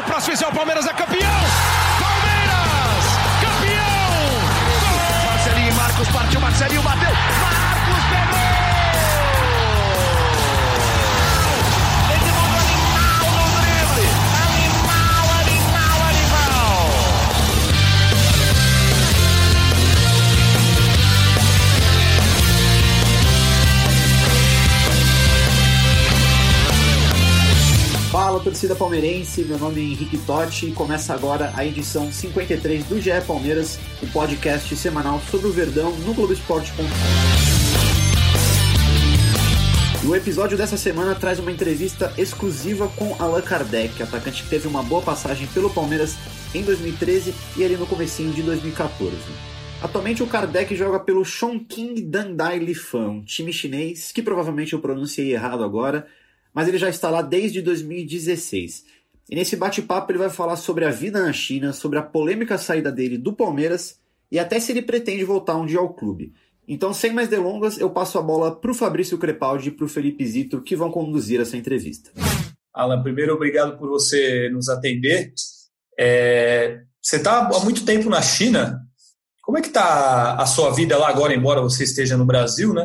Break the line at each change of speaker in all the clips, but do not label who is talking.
o próximo é o Palmeiras é campeão! Palmeiras! Campeão!
Marcelinho Marcos partiu, Marcelinho bateu! Marcos pegou!
Fala torcida palmeirense, meu nome é Henrique Totti e começa agora a edição 53 do GE Palmeiras, o podcast semanal sobre o Verdão no Globoesporte.com. O episódio dessa semana traz uma entrevista exclusiva com Allan Kardec, atacante que teve uma boa passagem pelo Palmeiras em 2013 e ali no comecinho de 2014. Atualmente o Kardec joga pelo Chongqing Dandai Lifan, um time chinês que provavelmente eu pronunciei errado agora, mas ele já está lá desde 2016. E nesse bate-papo ele vai falar sobre a vida na China, sobre a polêmica saída dele do Palmeiras e até se ele pretende voltar um dia ao clube. Então, sem mais delongas, eu passo a bola para o Fabrício Crepaldi e para o Felipe Zito, que vão conduzir essa entrevista.
Alan, primeiro, obrigado por você nos atender. É, você está há muito tempo na China. Como é que está a sua vida lá agora, embora você esteja no Brasil, né?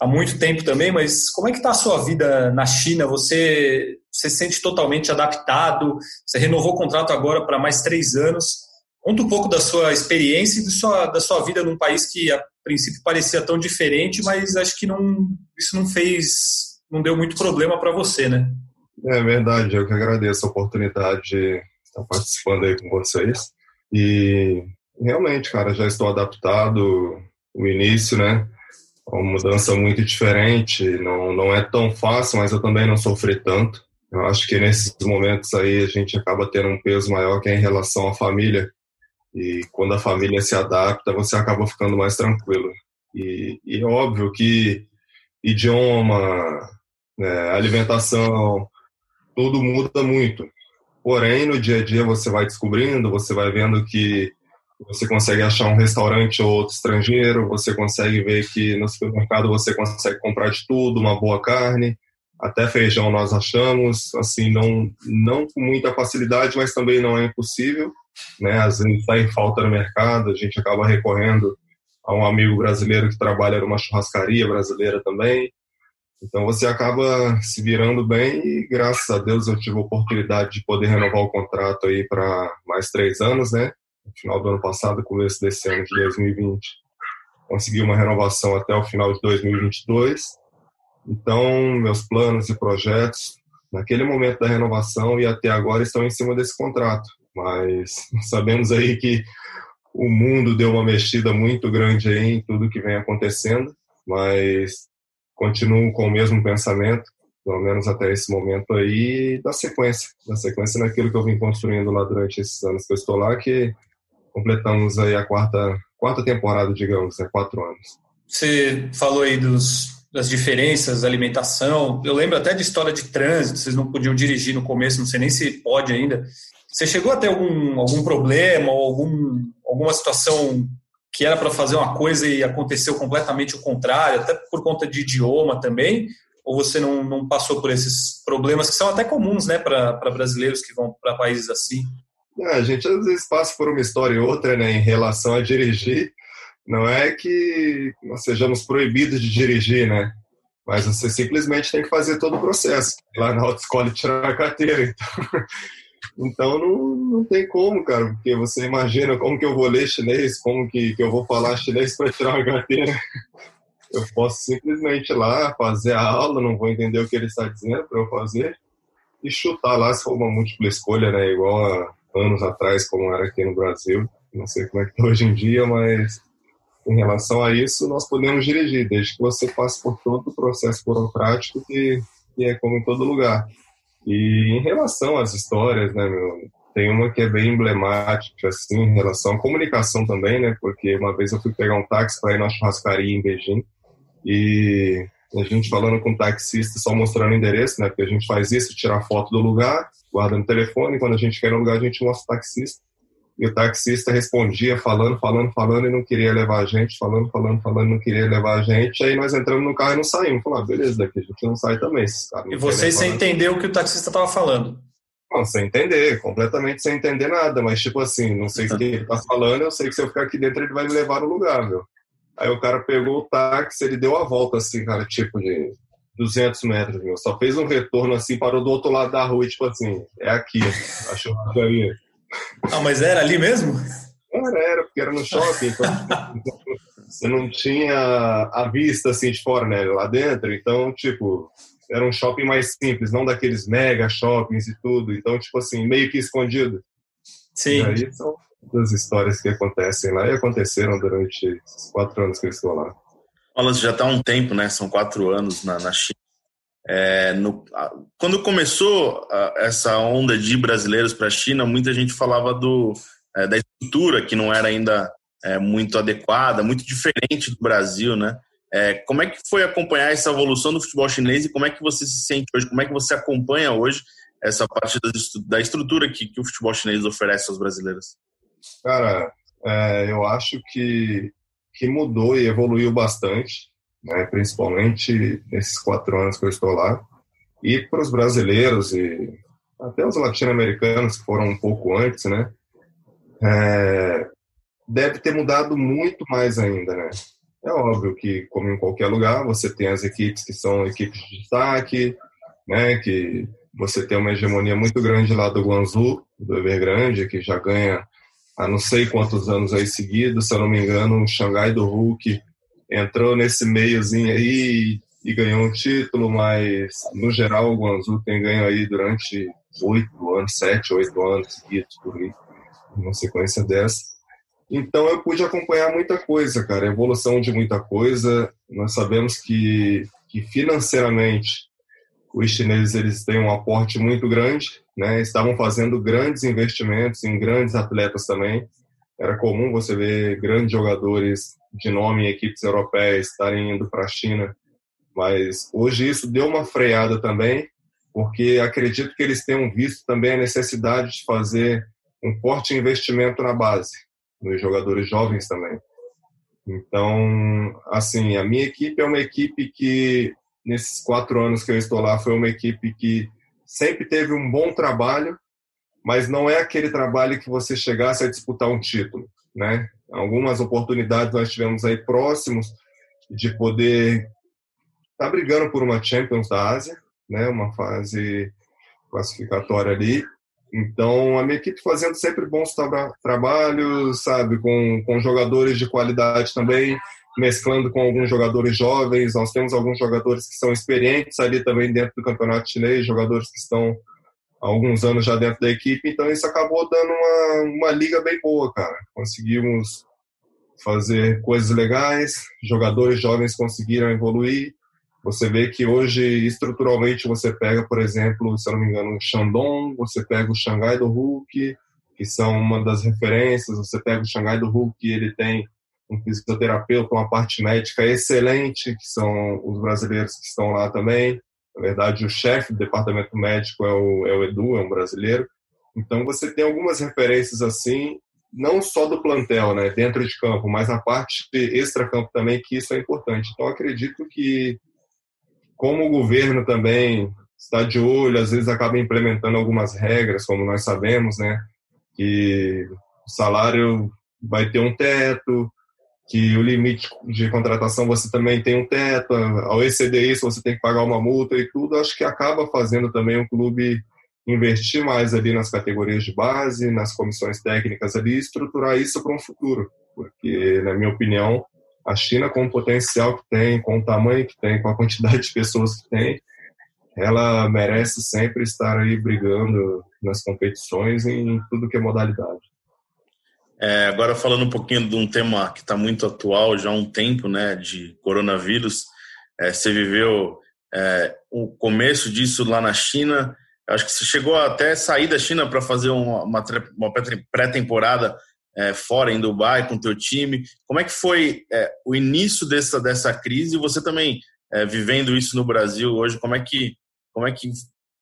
Há muito tempo também, mas como é que está a sua vida na China? Você se sente totalmente adaptado? Você renovou o contrato agora para mais três anos. Conta um pouco da sua experiência e da sua, da sua vida num país que a princípio parecia tão diferente, mas acho que não, isso não fez, não deu muito problema para você, né?
É verdade, eu que agradeço a oportunidade de estar participando aí com vocês. E realmente, cara, já estou adaptado. O início, né? Uma mudança muito diferente, não, não é tão fácil, mas eu também não sofri tanto. Eu acho que nesses momentos aí a gente acaba tendo um peso maior que é em relação à família. E quando a família se adapta, você acaba ficando mais tranquilo. E, e é óbvio que idioma, né, alimentação, tudo muda muito. Porém, no dia a dia você vai descobrindo, você vai vendo que você consegue achar um restaurante ou outro estrangeiro, você consegue ver que no supermercado você consegue comprar de tudo, uma boa carne, até feijão nós achamos, assim, não, não com muita facilidade, mas também não é impossível, né? Às vezes está em falta no mercado, a gente acaba recorrendo a um amigo brasileiro que trabalha numa churrascaria brasileira também, então você acaba se virando bem e graças a Deus eu tive a oportunidade de poder renovar o contrato aí para mais três anos, né? No final do ano passado, começo desse ano de 2020. Consegui uma renovação até o final de 2022. Então, meus planos e projetos, naquele momento da renovação e até agora, estão em cima desse contrato. Mas sabemos aí que o mundo deu uma mexida muito grande aí em tudo que vem acontecendo, mas continuo com o mesmo pensamento, pelo menos até esse momento aí, da sequência, da sequência naquilo que eu vim construindo lá durante esses anos que eu estou lá, que completamos aí a quarta, quarta temporada, digamos, né, quatro anos.
Você falou aí dos, das diferenças da alimentação. Eu lembro até de história de trânsito, vocês não podiam dirigir no começo, não sei nem se pode ainda. Você chegou a ter algum, algum problema ou algum, alguma situação que era para fazer uma coisa e aconteceu completamente o contrário, até por conta de idioma também? Ou você não, não passou por esses problemas que são até comuns né, para brasileiros que vão para países assim?
É, a gente às vezes passa por uma história e outra né, em relação a dirigir. Não é que nós sejamos proibidos de dirigir, né? Mas você simplesmente tem que fazer todo o processo. Lá na autoescola tirar a carteira. Então, então não, não tem como, cara, porque você imagina como que eu vou ler chinês, como que, que eu vou falar chinês para tirar uma carteira. Eu posso simplesmente ir lá fazer a aula, não vou entender o que ele está dizendo para eu fazer e chutar lá se for uma múltipla escolha, né? Igual a anos atrás, como era aqui no Brasil. Não sei como é que está hoje em dia, mas em relação a isso, nós podemos dirigir, desde que você passe por todo o processo burocrático que, que é como em todo lugar. E em relação às histórias, né, meu, tem uma que é bem emblemática, assim, em relação à comunicação também, né, porque uma vez eu fui pegar um táxi para ir na churrascaria em Beijing e a gente falando com o taxista, só mostrando o endereço, né, porque a gente faz isso, tirar foto do lugar, guarda no telefone, quando a gente quer no lugar, a gente mostra o taxista. E o taxista respondia falando, falando, falando e não queria levar a gente, falando, falando, falando, não queria levar a gente. Aí nós entramos no carro e não saímos. Falamos, ah, beleza, daqui a gente não sai também.
e você sem entender o que o taxista estava falando?
Não, sem entender, completamente sem entender nada, mas tipo assim, não sei o que ele tá falando, eu sei que se eu ficar aqui dentro ele vai me levar no lugar, meu. Aí o cara pegou o táxi, ele deu a volta assim, cara, tipo de 200 metros, meu. Só fez um retorno assim, parou do outro lado da rua tipo assim, é aqui, achou que aí.
Ah, mas era ali mesmo?
Era, era, porque era no shopping, então você não tinha a vista assim de fora, né, lá dentro, então, tipo, era um shopping mais simples, não daqueles mega shoppings e tudo, então, tipo assim, meio que escondido.
Sim.
E aí são das histórias que acontecem lá e aconteceram durante os quatro anos que eu estou lá.
Wallace já está há um tempo, né? São quatro anos na, na China. É, no, quando começou a, essa onda de brasileiros para a China, muita gente falava do, é, da estrutura que não era ainda é, muito adequada, muito diferente do Brasil, né? É, como é que foi acompanhar essa evolução do futebol chinês e como é que você se sente hoje? Como é que você acompanha hoje essa parte da estrutura que, que o futebol chinês oferece aos brasileiros?
Cara, é, eu acho que, que mudou e evoluiu bastante, né, principalmente nesses quatro anos que eu estou lá. E para os brasileiros e até os latino-americanos que foram um pouco antes, né, é, deve ter mudado muito mais ainda, né? É óbvio que, como em qualquer lugar, você tem as equipes que são equipes de destaque, né, que você tem uma hegemonia muito grande lá do Guangzhou, do Evergrande, que já ganha há não sei quantos anos aí seguidos, se eu não me engano, o Xangai do Hulk entrou nesse meiozinho aí e ganhou um título, mas no geral o Guangzhou tem ganho aí durante oito anos, sete, oito anos seguidos por aí, uma sequência dessa. Então eu pude acompanhar muita coisa, cara, evolução de muita coisa. Nós sabemos que, que financeiramente os chineses eles têm um aporte muito grande, né? Estavam fazendo grandes investimentos em grandes atletas também. Era comum você ver grandes jogadores de nome em equipes europeias estarem indo para a China, mas hoje isso deu uma freada também, porque acredito que eles tenham visto também a necessidade de fazer um forte investimento na base, nos jogadores jovens também. Então, assim, a minha equipe é uma equipe que nesses quatro anos que eu estou lá, foi uma equipe que sempre teve um bom trabalho, mas não é aquele trabalho que você chegasse a disputar um título, né? Algumas oportunidades nós tivemos aí próximos de poder estar tá brigando por uma Champions da Ásia, né? Uma fase classificatória ali. Então, a minha equipe fazendo sempre bons tra trabalhos, sabe, com, com jogadores de qualidade também, mesclando com alguns jogadores jovens. Nós temos alguns jogadores que são experientes ali também dentro do campeonato chinês, jogadores que estão há alguns anos já dentro da equipe. Então isso acabou dando uma, uma liga bem boa, cara. Conseguimos fazer coisas legais, jogadores jovens conseguiram evoluir. Você vê que hoje, estruturalmente, você pega, por exemplo, se eu não me engano, o Shandong, você pega o Xangai do Hulk, que são uma das referências, você pega o Xangai do Hulk, ele tem um fisioterapeuta, uma parte médica excelente, que são os brasileiros que estão lá também. Na verdade, o chefe do departamento médico é o, é o Edu, é um brasileiro. Então, você tem algumas referências assim, não só do plantel, né, dentro de campo, mas na parte extra-campo também, que isso é importante. Então, acredito que, como o governo também está de olho, às vezes acaba implementando algumas regras, como nós sabemos, né, que o salário vai ter um teto, que o limite de contratação você também tem um teto, ao exceder isso você tem que pagar uma multa e tudo, acho que acaba fazendo também o clube investir mais ali nas categorias de base, nas comissões técnicas ali, estruturar isso para um futuro, porque na minha opinião a China com o potencial que tem, com o tamanho que tem, com a quantidade de pessoas que tem, ela merece sempre estar aí brigando nas competições em tudo que é modalidade.
É, agora falando um pouquinho de um tema que está muito atual já há um tempo, né, de coronavírus. É, você viveu é, o começo disso lá na China. Acho que você chegou até sair da China para fazer uma, uma, uma pré-temporada é, fora em Dubai com teu time. Como é que foi é, o início dessa dessa crise? Você também é, vivendo isso no Brasil hoje, como é que como é que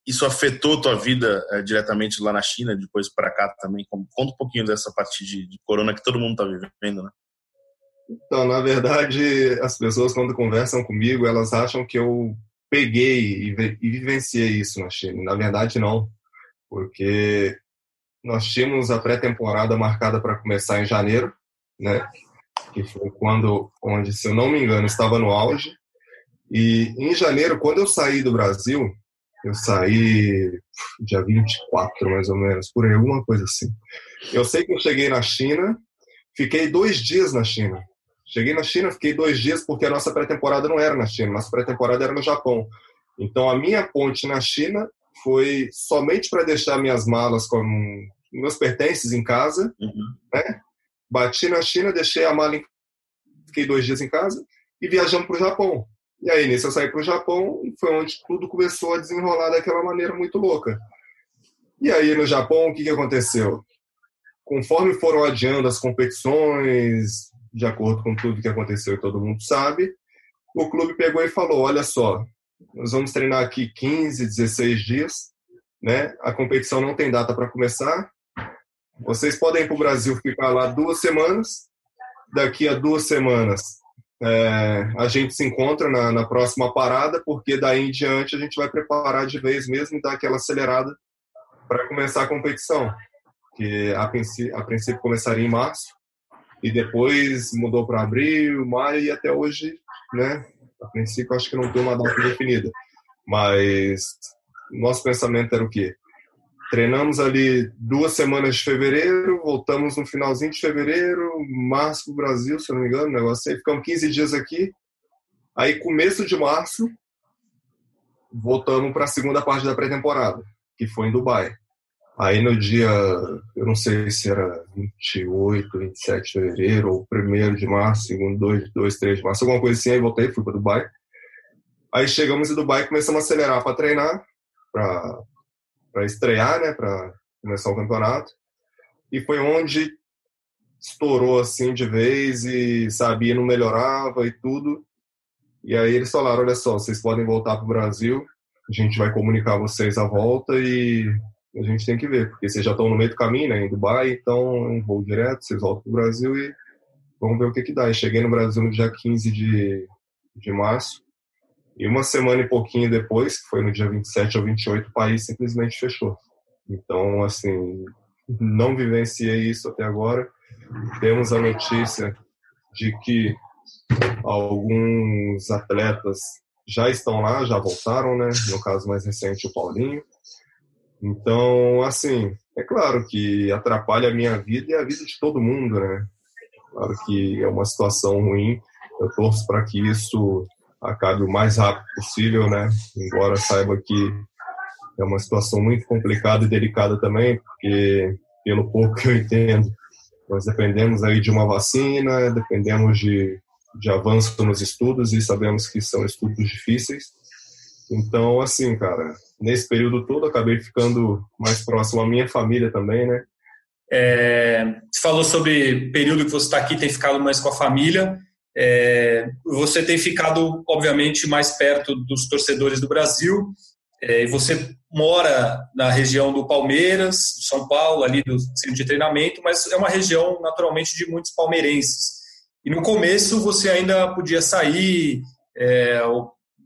isso afetou tua vida é, diretamente lá na China, depois para cá também? Conta um pouquinho dessa parte de, de corona que todo mundo está vivendo, né?
Então, na verdade, as pessoas quando conversam comigo, elas acham que eu peguei e, vivenciei isso na China. Na verdade, não. porque nós tínhamos a pré-temporada marcada para começar em janeiro, né? Que foi quando, onde, se eu não me engano, estava no auge. E em janeiro, quando eu saí do Brasil, eu saí dia 24, mais ou menos, por aí, alguma coisa assim. Eu sei que eu cheguei na China, fiquei dois dias na China. Cheguei na China, fiquei dois dias porque a nossa pré-temporada não era na China, nossa pré-temporada era no Japão. Então a minha ponte na China foi somente para deixar minhas malas com meus pertences em casa, uhum. né? Bati na China, deixei a mala, em... fiquei dois dias em casa e viajamos para o Japão. E aí, nisso eu saí para o Japão e foi onde tudo começou a desenrolar daquela maneira muito louca. E aí, no Japão, o que, que aconteceu? Conforme foram adiando as competições, de acordo com tudo que aconteceu e todo mundo sabe, o clube pegou e falou: olha só, nós vamos treinar aqui 15, 16 dias, né? A competição não tem data para começar. Vocês podem ir para o Brasil ficar lá duas semanas. Daqui a duas semanas é, a gente se encontra na, na, próxima parada, porque daí em diante a gente vai preparar de vez mesmo e dar aquela acelerada para começar a competição, que a princípio, a princípio começaria em março e depois mudou para abril, maio e até hoje, né? A princípio acho que não tem uma data definida, mas nosso pensamento era o quê? Treinamos ali duas semanas de fevereiro, voltamos no finalzinho de fevereiro, março para o Brasil, se não me engano, negócio aí, ficamos 15 dias aqui. Aí, começo de março, voltamos para a segunda parte da pré-temporada, que foi em Dubai. Aí no dia, eu não sei se era 28, 27 de fevereiro, ou 1 de março, segundo 2, 2, 3 de março, alguma coisa assim, aí voltei, fui para Dubai. Aí chegamos em Dubai começamos a acelerar para treinar, para para estrear, né, para começar o campeonato. E foi onde estourou assim de vez e sabia não melhorava e tudo. E aí eles falaram, olha só, vocês podem voltar para o Brasil, a gente vai comunicar vocês a volta e a gente tem que ver, porque vocês já estão no meio do caminho, né, em Dubai, então um voo direto, vocês voltam para o Brasil e vamos ver o que que dá. E cheguei no Brasil no dia 15 de, de março e uma semana e pouquinho depois, que foi no dia 27 ou 28, o país simplesmente fechou. Então, assim, não vivenciei isso até agora. Temos a notícia de que alguns atletas já estão lá, já voltaram, né? No caso mais recente, o Paulinho. Então, assim, é claro que atrapalha a minha vida e a vida de todo mundo, né? Claro que é uma situação ruim. Eu torço para que isso acabe o mais rápido possível, né? Embora saiba que é uma situação muito complicada e delicada também, porque pelo pouco que eu entendo, nós dependemos aí de uma vacina, dependemos de, de avanço nos estudos e sabemos que são estudos difíceis. Então, assim, cara, nesse período todo acabei ficando mais próximo à minha família também, né?
É, você falou sobre período que você está aqui, tem ficado mais com a família. É, você tem ficado, obviamente, mais perto dos torcedores do Brasil. É, você mora na região do Palmeiras, São Paulo, ali do centro de treinamento, mas é uma região naturalmente de muitos palmeirenses. E no começo você ainda podia sair, é,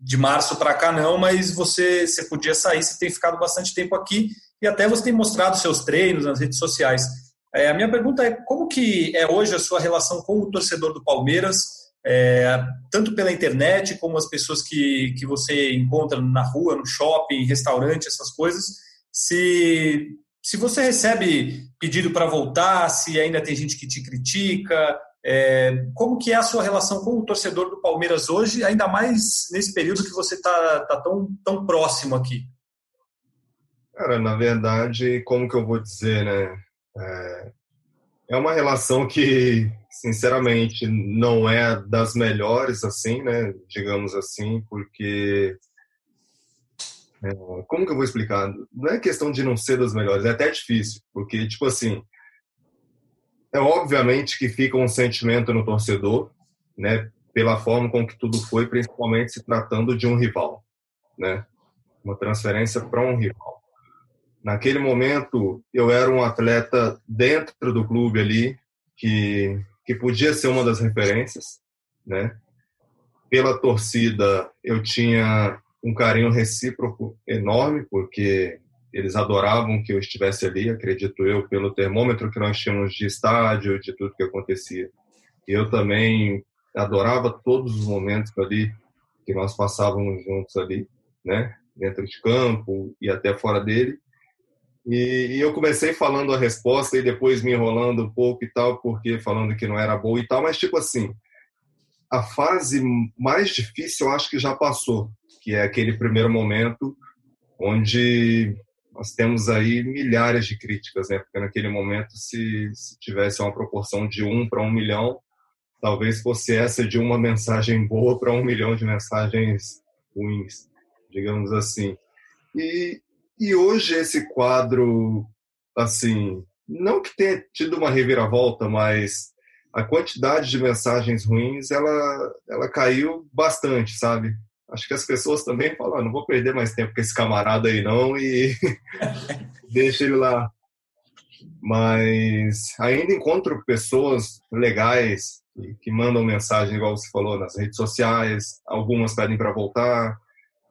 de março para cá não, mas você, você podia sair, você tem ficado bastante tempo aqui e até você tem mostrado seus treinos nas redes sociais. É, a minha pergunta é como que é hoje a sua relação com o torcedor do Palmeiras? é, tanto pela internet como as pessoas que, que você encontra na rua, no shopping, restaurante, essas coisas. Se, se você recebe pedido para voltar, se ainda tem gente que te critica, é, como que é a sua relação com o torcedor do Palmeiras hoje, ainda mais nesse período que você está tá tão, tão próximo aqui?
Cara, na verdade, como que eu vou dizer, né? É, é uma relação que sinceramente, não é das melhores, assim, né? Digamos assim, porque. É, como que eu vou explicar? Não é questão de não ser das melhores, é até difícil, porque, tipo assim. É obviamente que fica um sentimento no torcedor, né? Pela forma com que tudo foi, principalmente se tratando de um rival, né? Uma transferência para um rival. Naquele momento, eu era um atleta dentro do clube ali, que que podia ser uma das referências, né? Pela torcida, eu tinha um carinho recíproco enorme, porque eles adoravam que eu estivesse ali, acredito eu, pelo termômetro que nós tínhamos de estádio, de tudo que acontecia. Eu também adorava todos os momentos ali que nós passávamos juntos ali, né? Dentro de campo e até fora dele. E, e, eu comecei falando a resposta e depois me enrolando um pouco e tal, porque falando que não era boa e tal, mas tipo assim, a fase mais difícil eu acho que já passou, que é aquele primeiro momento onde nós temos aí milhares de críticas, né? Porque naquele momento, se, se tivesse uma proporção de um para um milhão, talvez fosse essa de uma mensagem boa para um milhão de mensagens ruins, digamos assim. E, e hoje esse quadro, assim, não que tenha tido uma reviravolta, mas a quantidade de mensagens ruins, ela, ela caiu bastante, sabe? Acho que as pessoas também falam, ah, não vou perder mais tempo com esse camarada aí não e deixa ele lá. Mas ainda encontro pessoas legais que mandam mensagem, igual você falou, nas redes sociais, algumas pedem para voltar,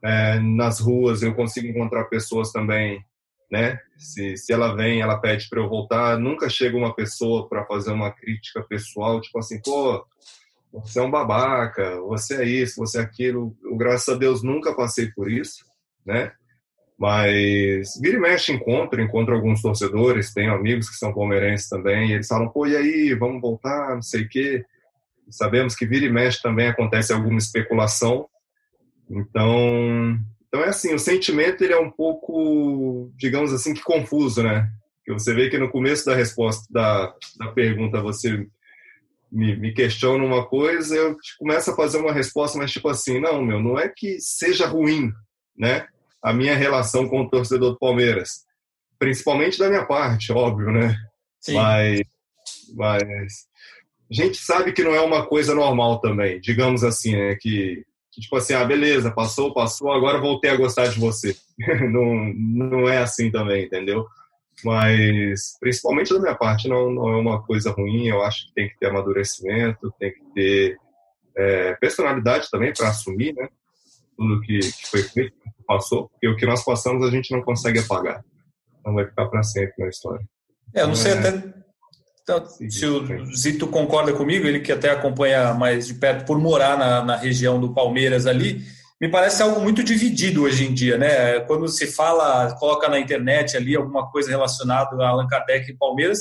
é, nas ruas eu consigo encontrar pessoas também, né? Se, se ela vem, ela pede para eu voltar. Nunca chega uma pessoa para fazer uma crítica pessoal, tipo assim, pô, você é um babaca, você é isso, você é aquilo. Eu, graças a Deus nunca passei por isso, né? Mas vira e mexe encontro, encontro alguns torcedores, tenho amigos que são palmeirenses também, e eles falam, pô, e aí, vamos voltar, não sei o quê. Sabemos que vira e mexe também acontece alguma especulação, então, então é assim, o sentimento ele é um pouco, digamos assim, que confuso, né? Que você vê que no começo da resposta da, da pergunta você me, me questiona uma coisa, eu começo a fazer uma resposta, mas tipo assim, não, meu, não é que seja ruim, né? A minha relação com o torcedor do Palmeiras, principalmente da minha parte, óbvio, né? Sim. Mas, mas a gente sabe que não é uma coisa normal também, digamos assim, né? Que que, tipo assim, ah, beleza, passou, passou, agora voltei a gostar de você. não, não é assim também, entendeu? Mas, principalmente da minha parte, não, não é uma coisa ruim. Eu acho que tem que ter amadurecimento, tem que ter é, personalidade também para assumir, né? Tudo que, que foi feito, que passou. Porque o que nós passamos a gente não consegue apagar. Então vai ficar para sempre na história.
É, eu não sei é... até então, se o Zito concorda comigo, ele que até acompanha mais de perto por morar na, na região do Palmeiras ali, me parece algo muito dividido hoje em dia, né? Quando se fala, coloca na internet ali alguma coisa relacionada a Allan Kardec e Palmeiras,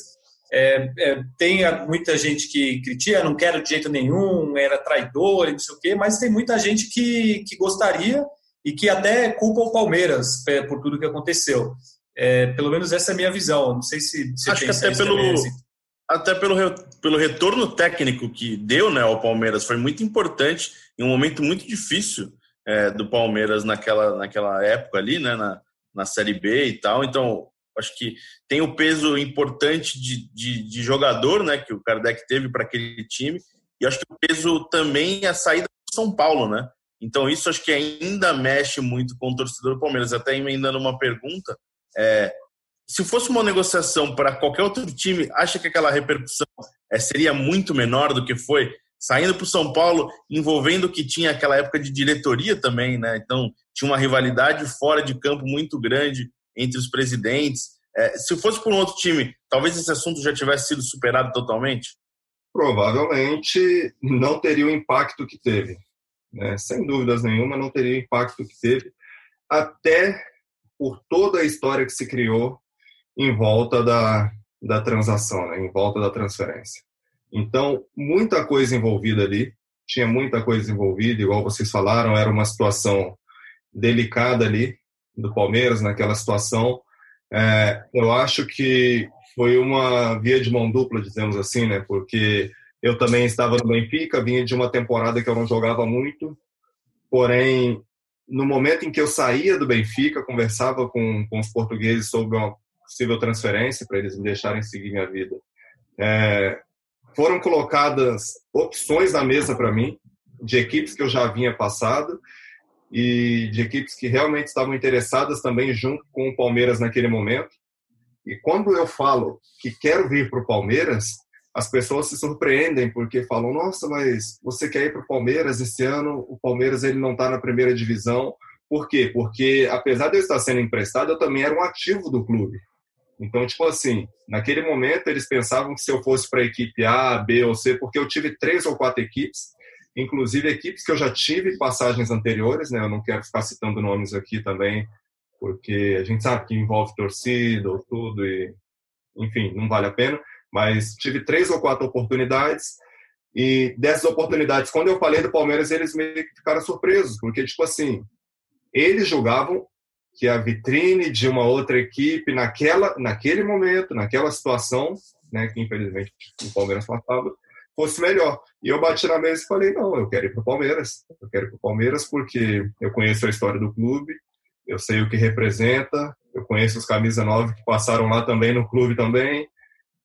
é, é, tem muita gente que critica, não quero de jeito nenhum, era traidor e não sei o quê, mas tem muita gente que, que gostaria e que até culpa o Palmeiras por tudo que aconteceu. É, pelo menos essa é a minha visão. Não sei se você
Acho que até pelo, também, assim até pelo, pelo retorno técnico que deu né, ao Palmeiras, foi muito importante em um momento muito difícil é, do Palmeiras naquela, naquela época ali, né, na, na Série B e tal. Então, acho que tem o peso importante de, de, de jogador né, que o Kardec teve para aquele time, e acho que o peso também é a saída do São Paulo, né? Então, isso acho que ainda mexe muito com o torcedor do Palmeiras. Até emendando uma pergunta, é, se fosse uma negociação para qualquer outro time, acha que aquela repercussão é, seria muito menor do que foi? Saindo para o São Paulo, envolvendo que tinha aquela época de diretoria também, né? Então, tinha uma rivalidade fora de campo muito grande entre os presidentes. É, se fosse por um outro time, talvez esse assunto já tivesse sido superado totalmente?
Provavelmente não teria o impacto que teve. Né? Sem dúvidas nenhuma, não teria o impacto que teve. Até por toda a história que se criou em volta da, da transação, né? em volta da transferência. Então, muita coisa envolvida ali, tinha muita coisa envolvida, igual vocês falaram, era uma situação delicada ali do Palmeiras naquela situação. É, eu acho que foi uma via de mão dupla, dizemos assim, né? Porque eu também estava no Benfica, vinha de uma temporada que eu não jogava muito, porém, no momento em que eu saía do Benfica, conversava com, com os portugueses sobre uma possível transferência para eles me deixarem seguir minha vida. É, foram colocadas opções na mesa para mim de equipes que eu já havia passado e de equipes que realmente estavam interessadas também junto com o Palmeiras naquele momento. E quando eu falo que quero vir para o Palmeiras, as pessoas se surpreendem porque falam: Nossa, mas você quer ir para o Palmeiras esse ano? O Palmeiras ele não está na primeira divisão. Por quê? Porque, apesar de eu estar sendo emprestado, eu também era um ativo do clube. Então, tipo assim, naquele momento eles pensavam que se eu fosse para a equipe A, B ou C, porque eu tive três ou quatro equipes, inclusive equipes que eu já tive passagens anteriores, né? Eu não quero ficar citando nomes aqui também, porque a gente sabe que envolve torcida ou tudo e, enfim, não vale a pena. Mas tive três ou quatro oportunidades e dessas oportunidades, quando eu falei do Palmeiras, eles meio que ficaram surpresos, porque, tipo assim, eles julgavam que a vitrine de uma outra equipe naquela, naquele momento, naquela situação, né, que infelizmente o Palmeiras passava, fosse melhor. E eu bati na mesa e falei, não, eu quero ir para o Palmeiras. Eu quero ir para o Palmeiras porque eu conheço a história do clube, eu sei o que representa, eu conheço os camisa 9 que passaram lá também no clube também,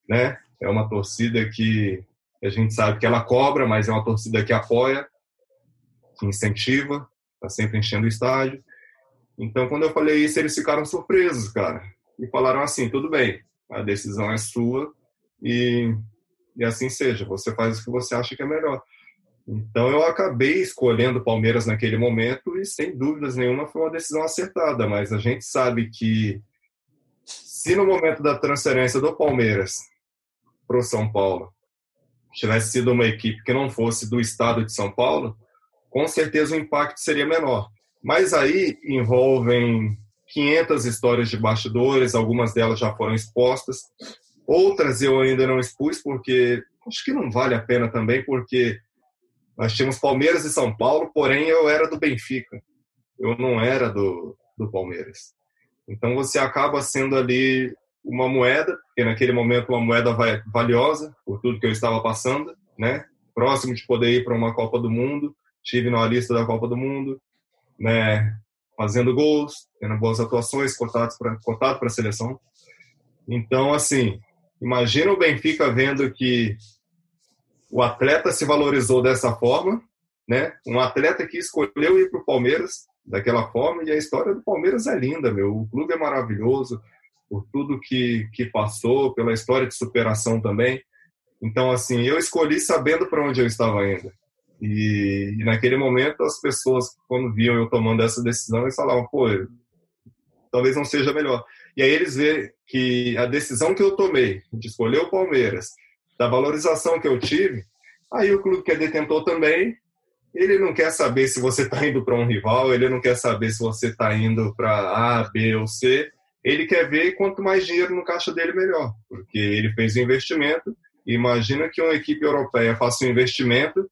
né? É uma torcida que a gente sabe que ela cobra, mas é uma torcida que apoia, que incentiva, está sempre enchendo o estádio. Então, quando eu falei isso, eles ficaram surpresos, cara. E falaram assim: tudo bem, a decisão é sua e, e assim seja, você faz o que você acha que é melhor. Então, eu acabei escolhendo o Palmeiras naquele momento e, sem dúvidas nenhuma, foi uma decisão acertada. Mas a gente sabe que, se no momento da transferência do Palmeiras para o São Paulo tivesse sido uma equipe que não fosse do estado de São Paulo, com certeza o impacto seria menor. Mas aí envolvem 500 histórias de bastidores, algumas delas já foram expostas, outras eu ainda não expus porque acho que não vale a pena também, porque nós tínhamos Palmeiras e São Paulo, porém eu era do Benfica, eu não era do, do Palmeiras. Então você acaba sendo ali uma moeda, que naquele momento uma moeda valiosa por tudo que eu estava passando, né? Próximo de poder ir para uma Copa do Mundo, tive na lista da Copa do Mundo, né, fazendo gols, tendo boas atuações, cotado para cotado para a seleção. Então, assim, imagina o Benfica vendo que o atleta se valorizou dessa forma, né? Um atleta que escolheu ir para o Palmeiras daquela forma e a história do Palmeiras é linda, meu. O clube é maravilhoso por tudo que que passou, pela história de superação também. Então, assim, eu escolhi sabendo para onde eu estava indo. E, e, naquele momento as pessoas, quando viam eu tomando essa decisão, eles falavam, pô, talvez não seja melhor. E aí eles vê que a decisão que eu tomei de escolher o Palmeiras, da valorização que eu tive, aí o clube que é detentor também, ele não quer saber se você está indo para um rival, ele não quer saber se você está indo para A, B ou C, ele quer ver quanto mais dinheiro no caixa dele, melhor, porque ele fez o investimento. Imagina que uma equipe europeia faça um investimento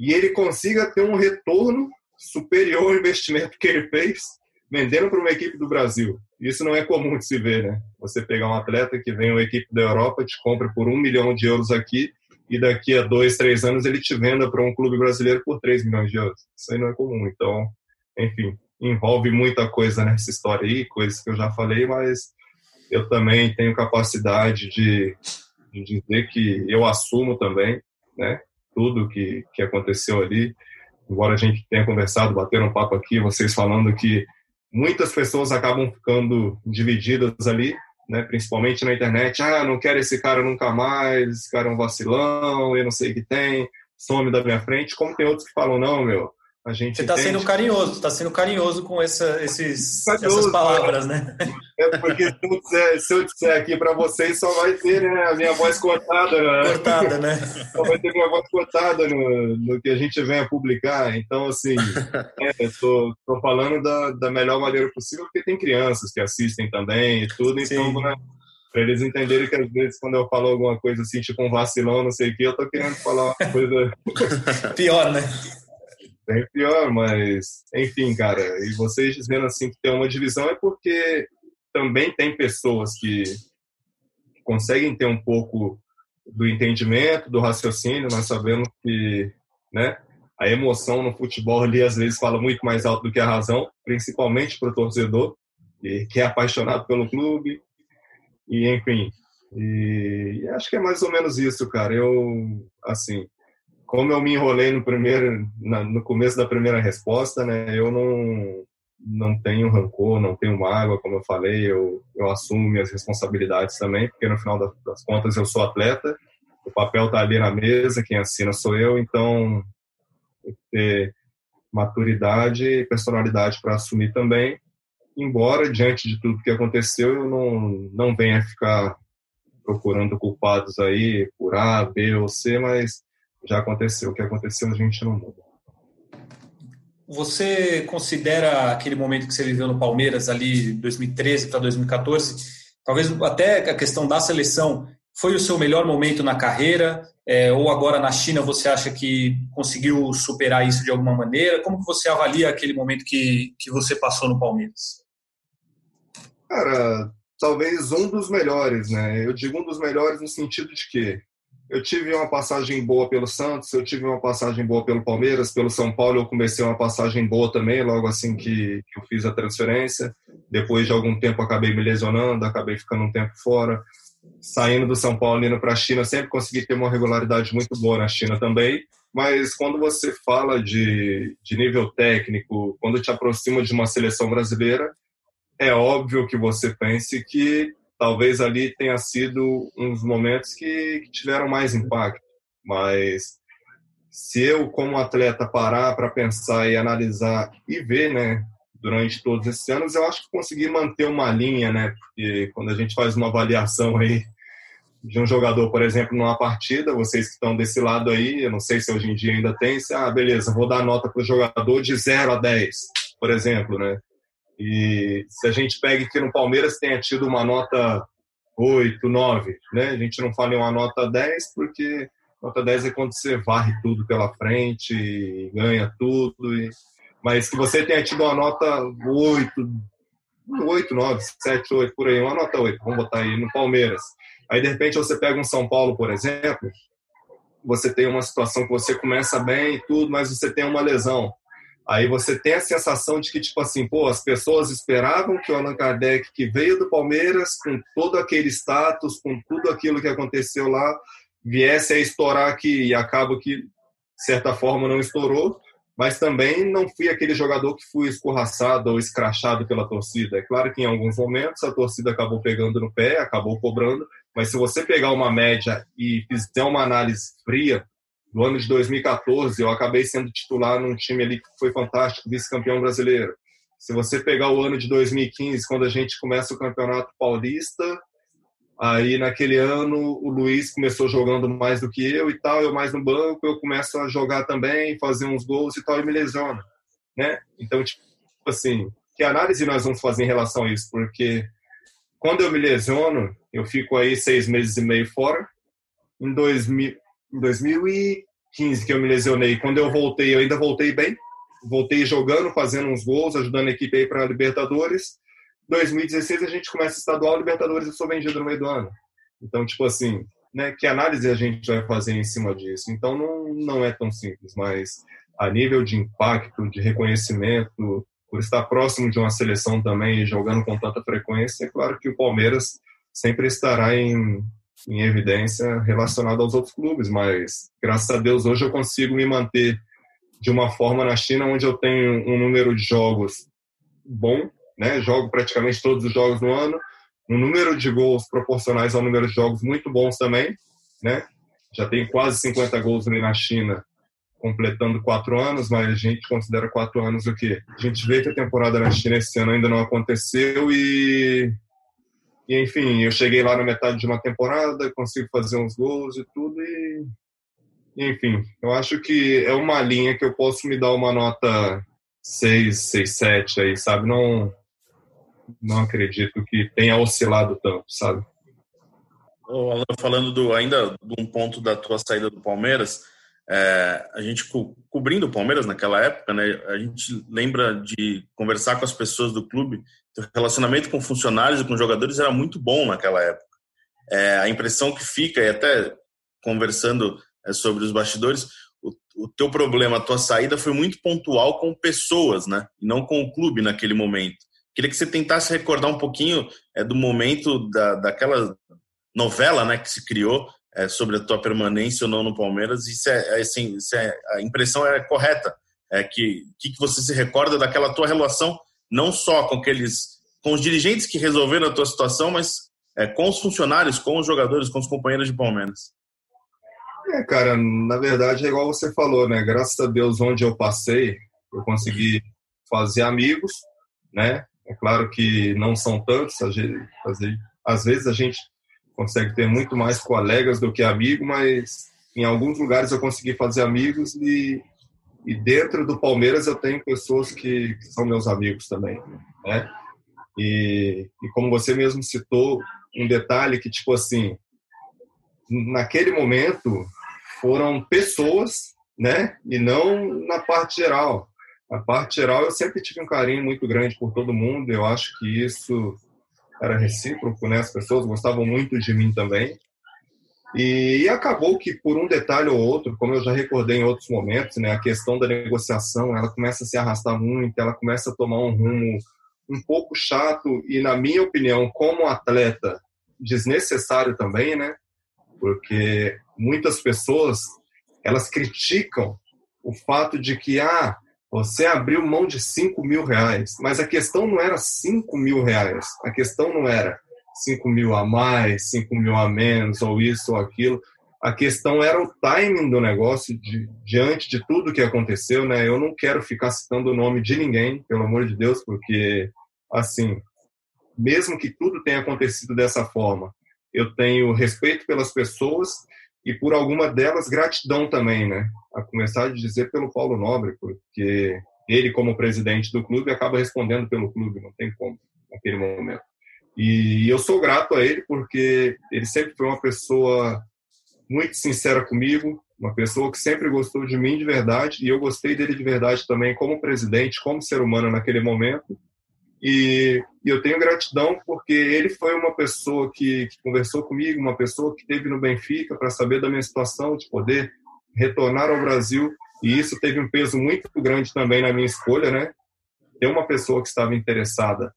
e ele consiga ter um retorno superior ao investimento que ele fez vendendo para uma equipe do Brasil. Isso não é comum de se ver, né? Você pegar um atleta que vem uma equipe da Europa, te compra por um milhão de euros aqui e daqui a dois, três anos ele te venda para um clube brasileiro por três milhões de euros. Isso aí não é comum. Então, enfim, envolve muita coisa nessa história aí, coisas que eu já falei, mas eu também tenho capacidade de, de dizer que eu assumo também, né? Tudo que, que aconteceu ali. Embora a gente tenha conversado, bater um papo aqui, vocês falando que muitas pessoas acabam ficando divididas ali, né, principalmente na internet. Ah, não quero esse cara nunca mais, esse cara é um vacilão, eu não sei o que tem, some da minha frente. Como tem outros que falam, não, meu, a gente
Você está sendo carinhoso, está sendo carinhoso com essa, esses, carinhoso, essas palavras, né?
É porque se eu disser, se eu disser aqui para vocês, só vai ter né, a minha voz cortada. Né?
Cortada, né?
Só vai ter minha voz cortada no, no que a gente vem a publicar. Então, assim, estou é, falando da, da melhor maneira possível, porque tem crianças que assistem também e tudo, então, né, para eles entenderem que às vezes quando eu falo alguma coisa assim, tipo um vacilão, não sei o que, eu tô querendo falar uma coisa.
Pior, né?
Bem pior, mas enfim, cara. E vocês dizendo assim que tem uma divisão é porque também tem pessoas que conseguem ter um pouco do entendimento, do raciocínio, nós sabemos que, né, a emoção no futebol ali às vezes fala muito mais alto do que a razão, principalmente para o torcedor que, que é apaixonado pelo clube e enfim. E, e acho que é mais ou menos isso, cara. Eu assim, como eu me enrolei no primeiro, na, no começo da primeira resposta, né? Eu não não tenho rancor, não tenho mágoa, como eu falei, eu, eu assumo minhas responsabilidades também, porque no final das, das contas eu sou atleta, o papel está ali na mesa, quem assina sou eu, então é, maturidade e personalidade para assumir também. Embora, diante de tudo que aconteceu, eu não, não venha ficar procurando culpados aí por A, B ou C, mas já aconteceu. O que aconteceu a gente não muda.
Você considera aquele momento que você viveu no Palmeiras ali 2013 para 2014, talvez até a questão da seleção foi o seu melhor momento na carreira? É, ou agora na China você acha que conseguiu superar isso de alguma maneira? Como você avalia aquele momento que, que você passou no Palmeiras?
Cara, talvez um dos melhores, né? Eu digo um dos melhores no sentido de que eu tive uma passagem boa pelo Santos, eu tive uma passagem boa pelo Palmeiras, pelo São Paulo eu comecei uma passagem boa também, logo assim que, eu fiz a transferência. Depois de algum tempo acabei me lesionando, acabei ficando um tempo fora. Saindo do São Paulo indo para a China, sempre consegui ter uma regularidade muito boa na China também. Mas quando você fala de, de nível técnico, quando te aproxima de uma seleção brasileira, é óbvio que você pense que talvez ali tenha sido uns momentos que, que tiveram mais impacto. Mas se eu, como atleta, parar para pensar e analisar e ver, né, durante todos esses anos, eu acho que consegui manter uma linha, né, porque quando a gente faz uma avaliação aí de um jogador, por exemplo, numa partida, vocês que estão desse lado aí, eu não sei se hoje em dia ainda tem, se, ah, beleza, vou dar nota para o jogador de 0 a 10, por exemplo, né, e se a gente pega que no Palmeiras tenha tido uma nota 8, 9, né? A gente não fala em uma nota 10 porque nota 10 é quando você varre tudo pela frente e ganha tudo. E... Mas que você tenha tido uma nota 8, 8, 9, 7, 8, por aí, uma nota 8, vamos botar aí no Palmeiras. Aí de repente você pega um São Paulo, por exemplo, você tem uma situação que você começa bem e tudo, mas você tem uma lesão. Aí você tem a sensação de que, tipo assim, pô, as pessoas esperavam que o Allan Kardec, que veio do Palmeiras, com todo aquele status, com tudo aquilo que aconteceu lá, viesse a estourar aqui e acaba que, de certa forma, não estourou, mas também não fui aquele jogador que fui escorraçado ou escrachado pela torcida. É claro que em alguns momentos a torcida acabou pegando no pé, acabou cobrando, mas se você pegar uma média e fizer uma análise fria, no ano de 2014, eu acabei sendo titular num time ali que foi fantástico, vice-campeão brasileiro. Se você pegar o ano de 2015, quando a gente começa o Campeonato Paulista, aí naquele ano o Luiz começou jogando mais do que eu e tal, eu mais no banco, eu começo a jogar também, fazer uns gols e tal, e me lesiono, né? Então, tipo assim, que análise nós vamos fazer em relação a isso? Porque quando eu me lesiono, eu fico aí seis meses e meio fora. Em 2000, em 2015 que eu me lesionei. Quando eu voltei, eu ainda voltei bem. Voltei jogando, fazendo uns gols, ajudando a equipe aí para a Libertadores. 2016 a gente começa estadual, Libertadores eu sou vendido no meio do ano. Então, tipo assim, né, que análise a gente vai fazer em cima disso? Então não, não é tão simples, mas a nível de impacto, de reconhecimento, por estar próximo de uma seleção também e jogando com tanta frequência, é claro que o Palmeiras sempre estará em, em evidência relacionado aos outros clubes, mas graças a Deus hoje eu consigo me manter de uma forma na China onde eu tenho um número de jogos bom, né? Jogo praticamente todos os jogos no ano, um número de gols proporcionais ao número de jogos muito bons também, né? Já tem quase 50 gols ali na China, completando quatro anos, mas a gente considera quatro anos o quê? A gente vê que a temporada na China esse ano ainda não aconteceu e e enfim, eu cheguei lá na metade de uma temporada, consigo fazer uns gols e tudo e, enfim, eu acho que é uma linha que eu posso me dar uma nota 6, 6, 7 aí, sabe? Não não acredito que tenha oscilado tanto, sabe?
Alan, falando do, ainda de um ponto da tua saída do Palmeiras, é, a gente co cobrindo o Palmeiras naquela época, né, a gente lembra de conversar com as pessoas do clube, o relacionamento com funcionários e com jogadores era muito bom naquela época. É, a impressão que fica, e até conversando é, sobre os bastidores, o, o, teu problema, a tua saída foi muito pontual com pessoas, né, e não com o clube naquele momento. Queria que você tentasse recordar um pouquinho é, do momento da, daquela novela né, que se criou é, sobre a tua permanência ou não no Palmeiras, se, é, é, assim, se é, a impressão é correta, é que, que você se recorda daquela tua relação, não só com aqueles, com os dirigentes que resolveram a tua situação, mas é, com os funcionários, com os jogadores, com os companheiros de Palmeiras.
É, cara, na verdade é igual você falou, né? Graças a Deus, onde eu passei, Eu consegui fazer amigos, né? É claro que não são tantos, às vezes a gente consegue ter muito mais colegas do que amigos, mas em alguns lugares eu consegui fazer amigos e, e dentro do Palmeiras eu tenho pessoas que, que são meus amigos também, né? E, e como você mesmo citou, um detalhe que, tipo assim, naquele momento foram pessoas, né? E não na parte geral. Na parte geral, eu sempre tive um carinho muito grande por todo mundo. Eu acho que isso era recíproco, né? As pessoas gostavam muito de mim também. E, acabou que por um detalhe ou outro, como eu já recordei em outros momentos, né, a questão da negociação, ela começa a se arrastar muito, ela começa a tomar um rumo um pouco chato e na minha opinião, como atleta, desnecessário também, né? Porque muitas pessoas elas criticam o fato de que ah, você abriu mão de 5 mil reais, mas a questão não era 5 mil reais, a questão não era 5 mil a mais, 5 mil a menos, ou isso ou aquilo. A questão era o timing do negócio de, diante de tudo que aconteceu, né? Eu não quero ficar citando o nome de ninguém, pelo amor de Deus, porque, assim, mesmo que tudo tenha acontecido dessa forma, eu tenho respeito pelas pessoas e por alguma delas gratidão também, né? A começar de dizer pelo Paulo Nobre, porque ele como presidente do clube acaba respondendo pelo clube, não tem como naquele momento. E eu sou grato a ele porque ele sempre foi uma pessoa muito sincera comigo, uma pessoa que sempre gostou de mim de verdade e eu gostei dele de verdade também como presidente, como ser humano naquele momento. E, e, eu tenho gratidão porque ele foi uma pessoa que, que conversou comigo, uma pessoa que teve no Benfica para saber da minha situação, de poder retornar ao Brasil. E isso teve um peso muito grande também na minha escolha, né? Ter uma pessoa que estava interessada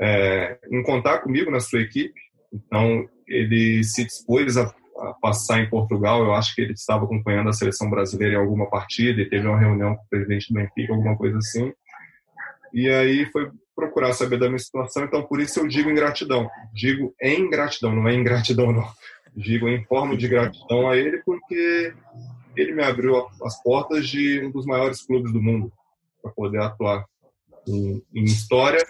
é, em contar comigo na sua equipe. Então, ele se dispôs a, a, passar em Portugal. Eu acho que ele estava acompanhando a seleção brasileira em alguma partida e teve uma reunião com o presidente do Benfica, alguma coisa assim. E aí foi procurar saber da minha situação, então por isso eu digo ingratidão. Digo em gratidão, não é ingratidão, não. Digo em forma de gratidão a ele, porque ele me abriu as portas de um dos maiores clubes do mundo para poder atuar em, em, história,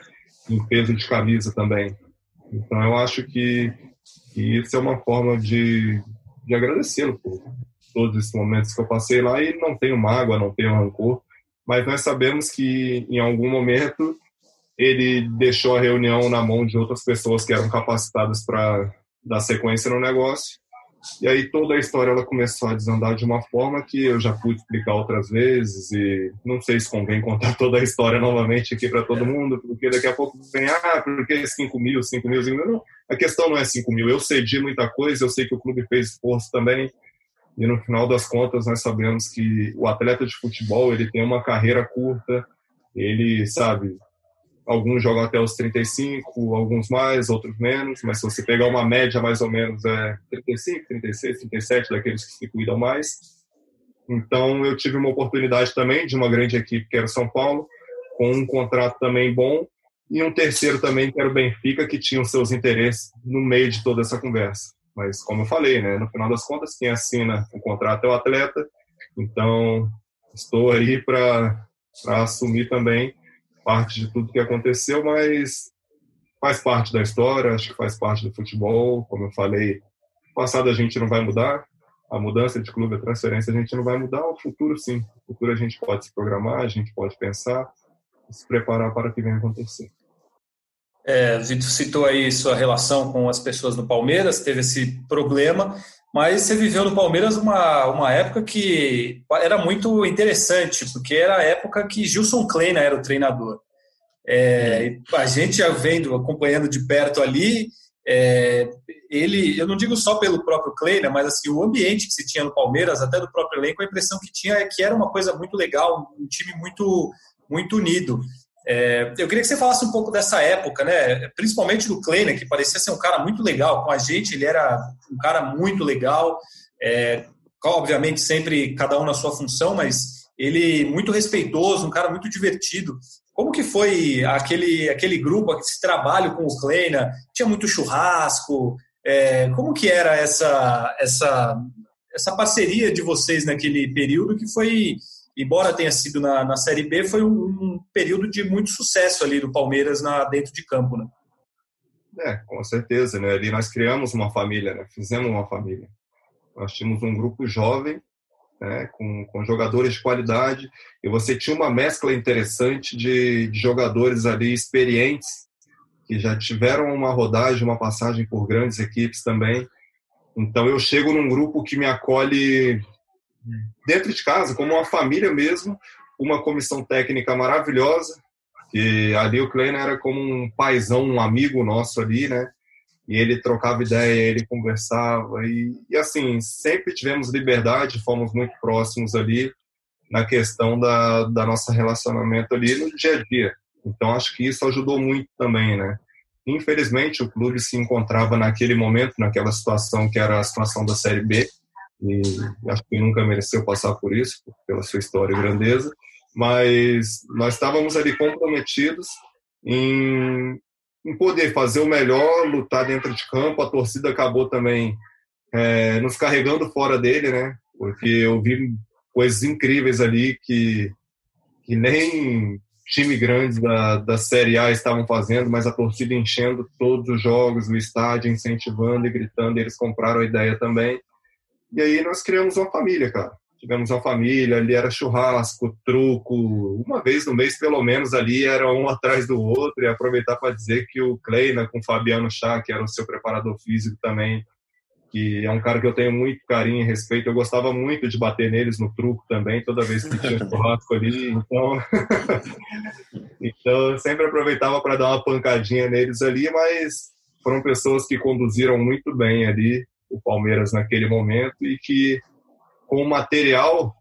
em peso de camisa também. Então eu acho que, que isso é uma forma de, de agradecê-lo por todos esses momentos que eu passei lá e não tenho mágoa, não tenho rancor, mas nós sabemos que em algum momento ele deixou a reunião na mão de outras pessoas que eram capacitadas para dar sequência no negócio. E aí toda a história ela começou a desandar de uma forma que eu já pude explicar outras vezes e não sei se convém contar toda a história novamente aqui para todo mundo, porque daqui a pouco vem, ah, porque 5 mil, 5 mil, 5 mil. Não, a questão não é 5 mil. Eu cedi muita coisa, eu sei que o clube fez esforço também e no final das contas nós sabemos que o atleta de futebol ele tem uma carreira curta, ele, sabe, alguns jogam até os 35, alguns mais, outros menos, mas se você pegar uma média mais ou menos é 35, 36, 37 daqueles que se cuidam mais. Então eu tive uma oportunidade também de uma grande equipe que era São Paulo, com um contrato também bom, e um terceiro também que era o Benfica, que tinha os seus interesses no meio de toda essa conversa. Mas como eu falei, né, no final das contas quem assina o contrato é o atleta, então estou aí para assumir também parte de tudo que aconteceu, mas faz parte da história, acho que faz parte do futebol. Como eu falei, passado a gente não vai mudar, a mudança de clube, a transferência a gente não vai mudar, o futuro sim. O futuro a gente pode se programar, a gente pode pensar, se preparar para o que vem acontecer.
É, Vitor citou aí sua relação com as pessoas no Palmeiras, teve esse problema, mas você viveu no Palmeiras uma, uma época que era muito interessante, porque era a época que Gilson Kleina era o treinador. É, a gente já vendo, acompanhando de perto ali, é, ele, eu não digo só pelo próprio Kleina, mas assim, o ambiente que se tinha no Palmeiras, até do próprio elenco, a impressão que tinha é que era uma coisa muito legal, um time muito, muito unido. É, eu queria que você falasse um pouco dessa época, né? principalmente do Kleiner, que parecia ser um cara muito legal com a gente, ele era um cara muito legal, é, obviamente sempre cada um na sua função, mas ele muito respeitoso, um cara muito divertido. Como que foi aquele, aquele grupo, esse trabalho com o Kleiner? Tinha muito churrasco? É, como que era essa, essa, essa parceria de vocês naquele período que foi embora tenha sido na, na Série B, foi um, um, período de muito sucesso ali do Palmeiras na, dentro de campo, né?
É, com certeza, né? Ali nós criamos uma família, né? Fizemos uma família. Nós tínhamos um grupo jovem, né? com, com jogadores de qualidade, e você tinha uma mescla interessante de, de jogadores ali experientes, que já tiveram uma rodagem, uma passagem por grandes equipes também. Então eu chego num grupo que me acolhe dentro de casa, como uma família mesmo, uma comissão técnica maravilhosa, que ali o Kleiner era como um paizão, um amigo nosso ali, né? E ele trocava ideia, ele conversava e, e assim, sempre tivemos liberdade, fomos muito próximos ali na questão da, da nossa relacionamento ali no dia a dia. Então acho que isso ajudou muito também, né? Infelizmente o clube se encontrava naquele momento, naquela situação que era a situação da Série B, e acho que nunca mereceu passar por isso, pela sua história e grandeza, mas nós estávamos ali comprometidos em, em poder fazer o melhor, lutar dentro de campo. A torcida acabou também é, nos carregando fora dele, né? Porque eu vi coisas incríveis ali que, que nem time grande da, da Série A estavam fazendo, mas a torcida enchendo todos os jogos, o estádio, incentivando e gritando. E eles compraram a ideia também. E aí nós criamos uma família, cara. Tivemos uma família, ali era churrasco, truco, uma vez no mês pelo menos ali era um atrás do outro e aproveitar para dizer que o Kleina com o Fabiano Chá, que era o seu preparador físico também, que é um cara que eu tenho muito carinho e respeito. Eu gostava muito de bater neles no truco também, toda vez que tinha churrasco ali. Então, então eu sempre aproveitava para dar uma pancadinha neles ali, mas foram pessoas que conduziram muito bem ali o Palmeiras naquele momento e que com o material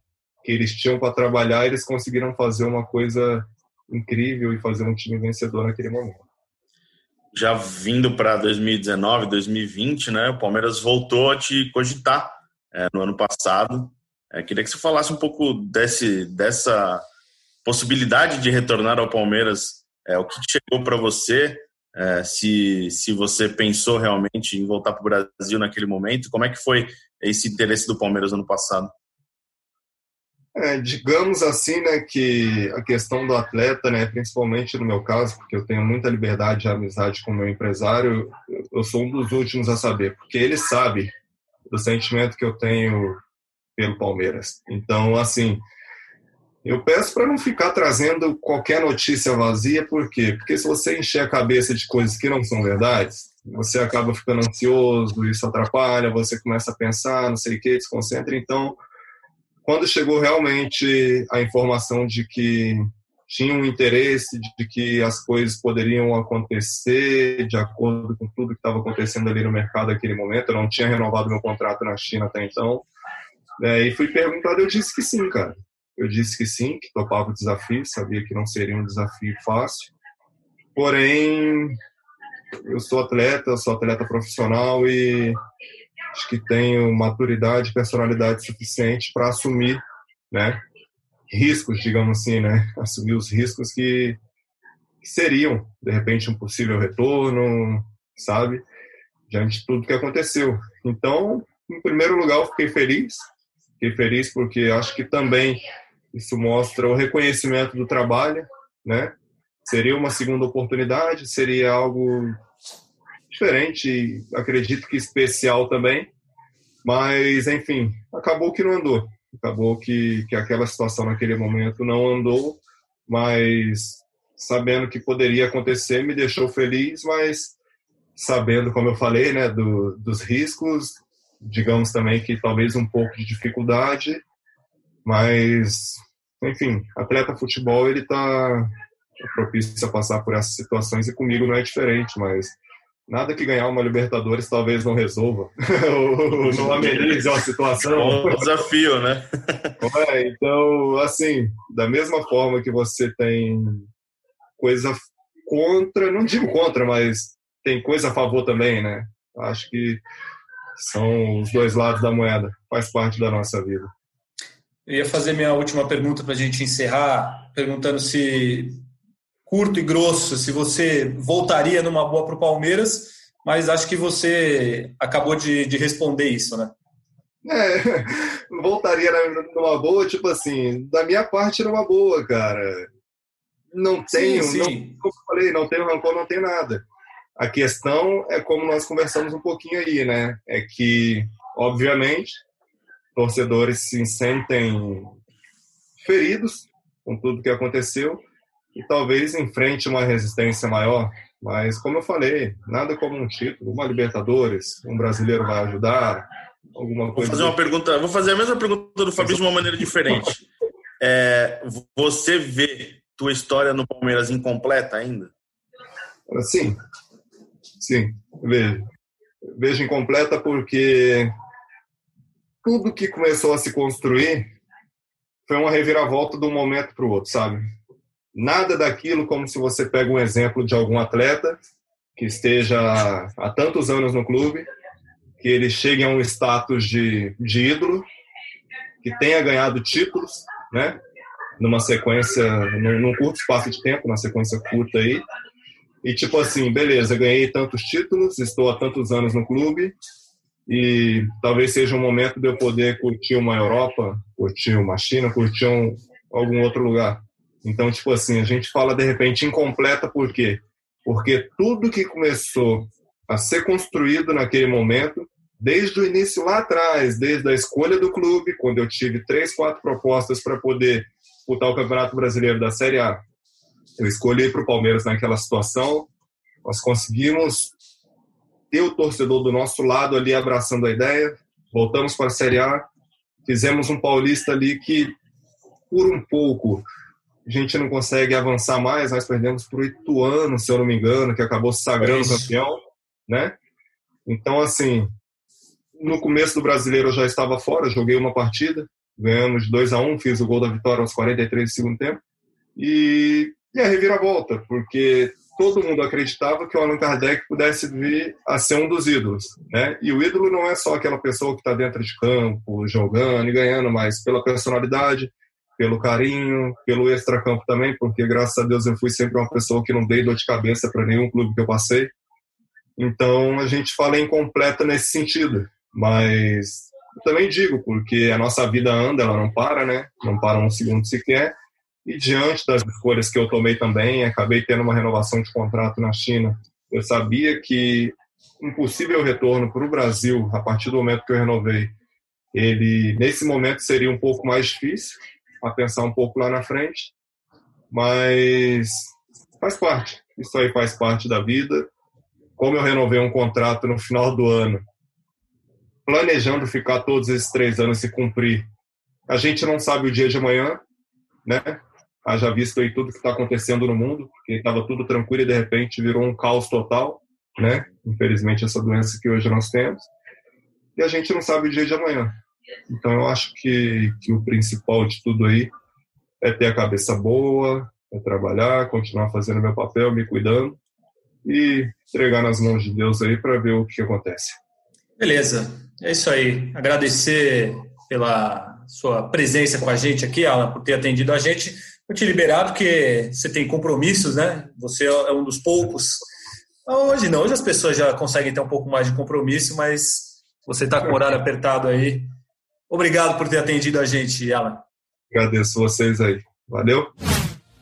que eles tinham para trabalhar, eles conseguiram fazer uma coisa incrível e fazer um time vencedor naquele momento.
Já vindo para 2019, 2020, né, o Palmeiras voltou a te cogitar é, no ano passado. É, queria que você falasse um pouco desse, dessa possibilidade de retornar ao Palmeiras. É, o que chegou para você é, se, se você pensou realmente em voltar para o Brasil naquele momento. Como é que foi esse interesse do Palmeiras ano passado?
É, digamos assim, né, que a questão do atleta, né, principalmente no meu caso, porque eu tenho muita liberdade e amizade com o meu empresário, eu sou um dos últimos a saber, porque ele sabe do sentimento que eu tenho pelo Palmeiras. Então, assim, eu peço para não ficar trazendo qualquer notícia vazia, por quê? Porque se você encher a cabeça de coisas que não são verdades, você acaba ficando ansioso, isso atrapalha, você começa a pensar, não sei o que, desconcentra. Então, quando chegou realmente a informação de que tinha um interesse, de que as coisas poderiam acontecer de acordo com tudo que estava acontecendo ali no mercado naquele momento, eu não tinha renovado meu contrato na China até então, é, e fui perguntado, eu disse que sim, cara. Eu disse que sim, que topava o desafio, sabia que não seria um desafio fácil. Porém, eu sou atleta, sou atleta profissional e acho que tenho maturidade e personalidade suficiente para assumir, né, riscos, digamos assim, né, assumir os riscos que, que seriam, de repente, um possível retorno, sabe, diante de tudo que aconteceu. Então, em primeiro lugar, eu fiquei feliz, fiquei feliz porque acho que também isso mostra o reconhecimento do trabalho, né? Seria uma segunda oportunidade, seria algo diferente, acredito que especial também, mas enfim, acabou que não andou. Acabou que, que aquela situação naquele momento não andou, mas sabendo que poderia acontecer me deixou feliz, mas sabendo, como eu falei, né, do, dos riscos, digamos também que talvez um pouco de dificuldade, mas, enfim, atleta futebol, ele está propício a passar por essas situações e comigo não é diferente, mas nada que ganhar uma Libertadores talvez não resolva, ou não amenize a situação.
É um desafio, né?
É, então, assim, da mesma forma que você tem coisa contra, não digo contra, mas tem coisa a favor também, né? Acho que são os dois lados da moeda, faz parte da nossa vida.
Eu ia fazer minha última pergunta para a gente encerrar, perguntando se, curto e grosso, se você voltaria numa boa para o Palmeiras, mas acho que você acabou de, de responder isso, né?
É, voltaria numa boa, tipo assim, da minha parte numa boa, cara. Não tenho, sim, sim. Não, como eu falei, não tenho rancor, não tenho nada. A questão é como nós conversamos um pouquinho aí, né? É que, obviamente, torcedores se sentem feridos com tudo que aconteceu e talvez enfrente uma resistência maior. Mas, como eu falei, nada como um título, uma Libertadores, um brasileiro vai ajudar, alguma coisa.
Vou fazer uma pergunta, vou fazer a mesma pergunta do Fabrício de uma maneira diferente. É, você vê tua história no Palmeiras incompleta ainda?
Sim, sim, vejo. Vejo incompleta porque tudo que começou a se construir foi uma reviravolta de um momento para o outro, sabe? Nada daquilo como se você pega um exemplo de algum atleta que esteja há tantos anos no clube, que ele chegue a um status de, de ídolo, que tenha ganhado títulos, né? Numa sequência, num, curto espaço de tempo, uma sequência curta aí. E tipo assim, beleza, ganhei tantos títulos, estou há tantos anos no clube, e talvez seja um momento de eu poder curtir uma Europa, curtir uma China, curtir um, algum outro lugar. Então, tipo assim, a gente fala de repente incompleta por quê? Porque tudo que começou a ser construído naquele momento, desde o início lá atrás, desde a escolha do clube, quando eu tive três, quatro propostas para poder disputar o Campeonato Brasileiro da Série A, eu escolhi para o Palmeiras naquela situação. Nós conseguimos ter o torcedor do nosso lado ali abraçando a ideia. Voltamos para a Série A, fizemos um paulista ali que, por um pouco, a gente não consegue avançar mais. Nós perdemos para o Ituano, se eu não me engano, que acabou se sagrando é campeão, né? Então, assim, no começo do brasileiro eu já estava fora, joguei uma partida, ganhamos de 2 a 1 um, fiz o gol da vitória aos 43 do segundo tempo. E, e a reviravolta, porque todo mundo acreditava que o Allan Kardec pudesse vir a ser um dos ídolos, né? E o ídolo não é só aquela pessoa que está dentro de campo, jogando e ganhando, mas pela personalidade, pelo carinho, pelo extracampo também, porque graças a Deus eu fui sempre uma pessoa que não dei dor de cabeça para nenhum clube que eu passei. Então a gente fala incompleta nesse sentido, mas também digo porque a nossa vida anda, ela não para, né? Não para um segundo sequer. E diante das escolhas que eu tomei também, acabei tendo uma renovação de contrato na China. Eu sabia que um possível retorno para o Brasil, a partir do momento que eu renovei, ele nesse momento seria um pouco mais difícil, a pensar um pouco lá na frente, mas faz parte. Isso aí faz parte da vida. Como eu renovei um contrato no final do ano, planejando ficar todos esses três anos e cumprir, a gente não sabe o dia de amanhã, né? Haja visto aí tudo que está acontecendo no mundo, porque estava tudo tranquilo e de repente virou um caos total, né? Infelizmente essa doença que hoje nós temos. E a gente não sabe o dia de amanhã. Então eu acho que, que o principal de tudo aí é ter a cabeça boa, é trabalhar, continuar fazendo meu papel, me cuidando e entregar nas mãos de Deus aí para ver o que acontece.
Beleza, é isso aí. Agradecer pela sua presença com a gente aqui, Alan, por ter atendido a gente. Vou te liberar porque você tem compromissos, né? Você é um dos poucos. Hoje não, hoje as pessoas já conseguem ter um pouco mais de compromisso, mas você está com o horário apertado aí. Obrigado por ter atendido a gente, Alan.
Agradeço vocês aí. Valeu.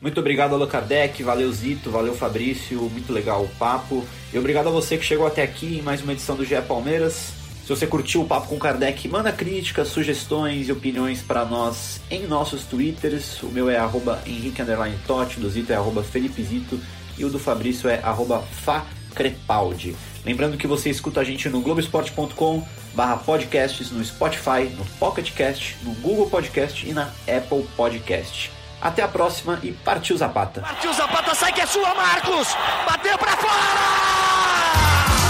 Muito obrigado, Kardec, valeu Zito, valeu Fabrício, muito legal o papo. E obrigado a você que chegou até aqui em mais uma edição do GE Palmeiras. Se você curtiu o papo com Kardec, manda críticas, sugestões e opiniões para nós em nossos twitters. O meu é arroba Henrique Totti, do Zito é arroba Felipe Zito e o do Fabrício é arroba Facrepaldi. Lembrando que você escuta a gente no Globoesporte.com barra podcasts, no Spotify, no Pocketcast, no Google Podcast e na Apple Podcast. Até a próxima e partiu Zapata.
Partiu Zapata, sai que é sua, Marcos! Bateu para fora!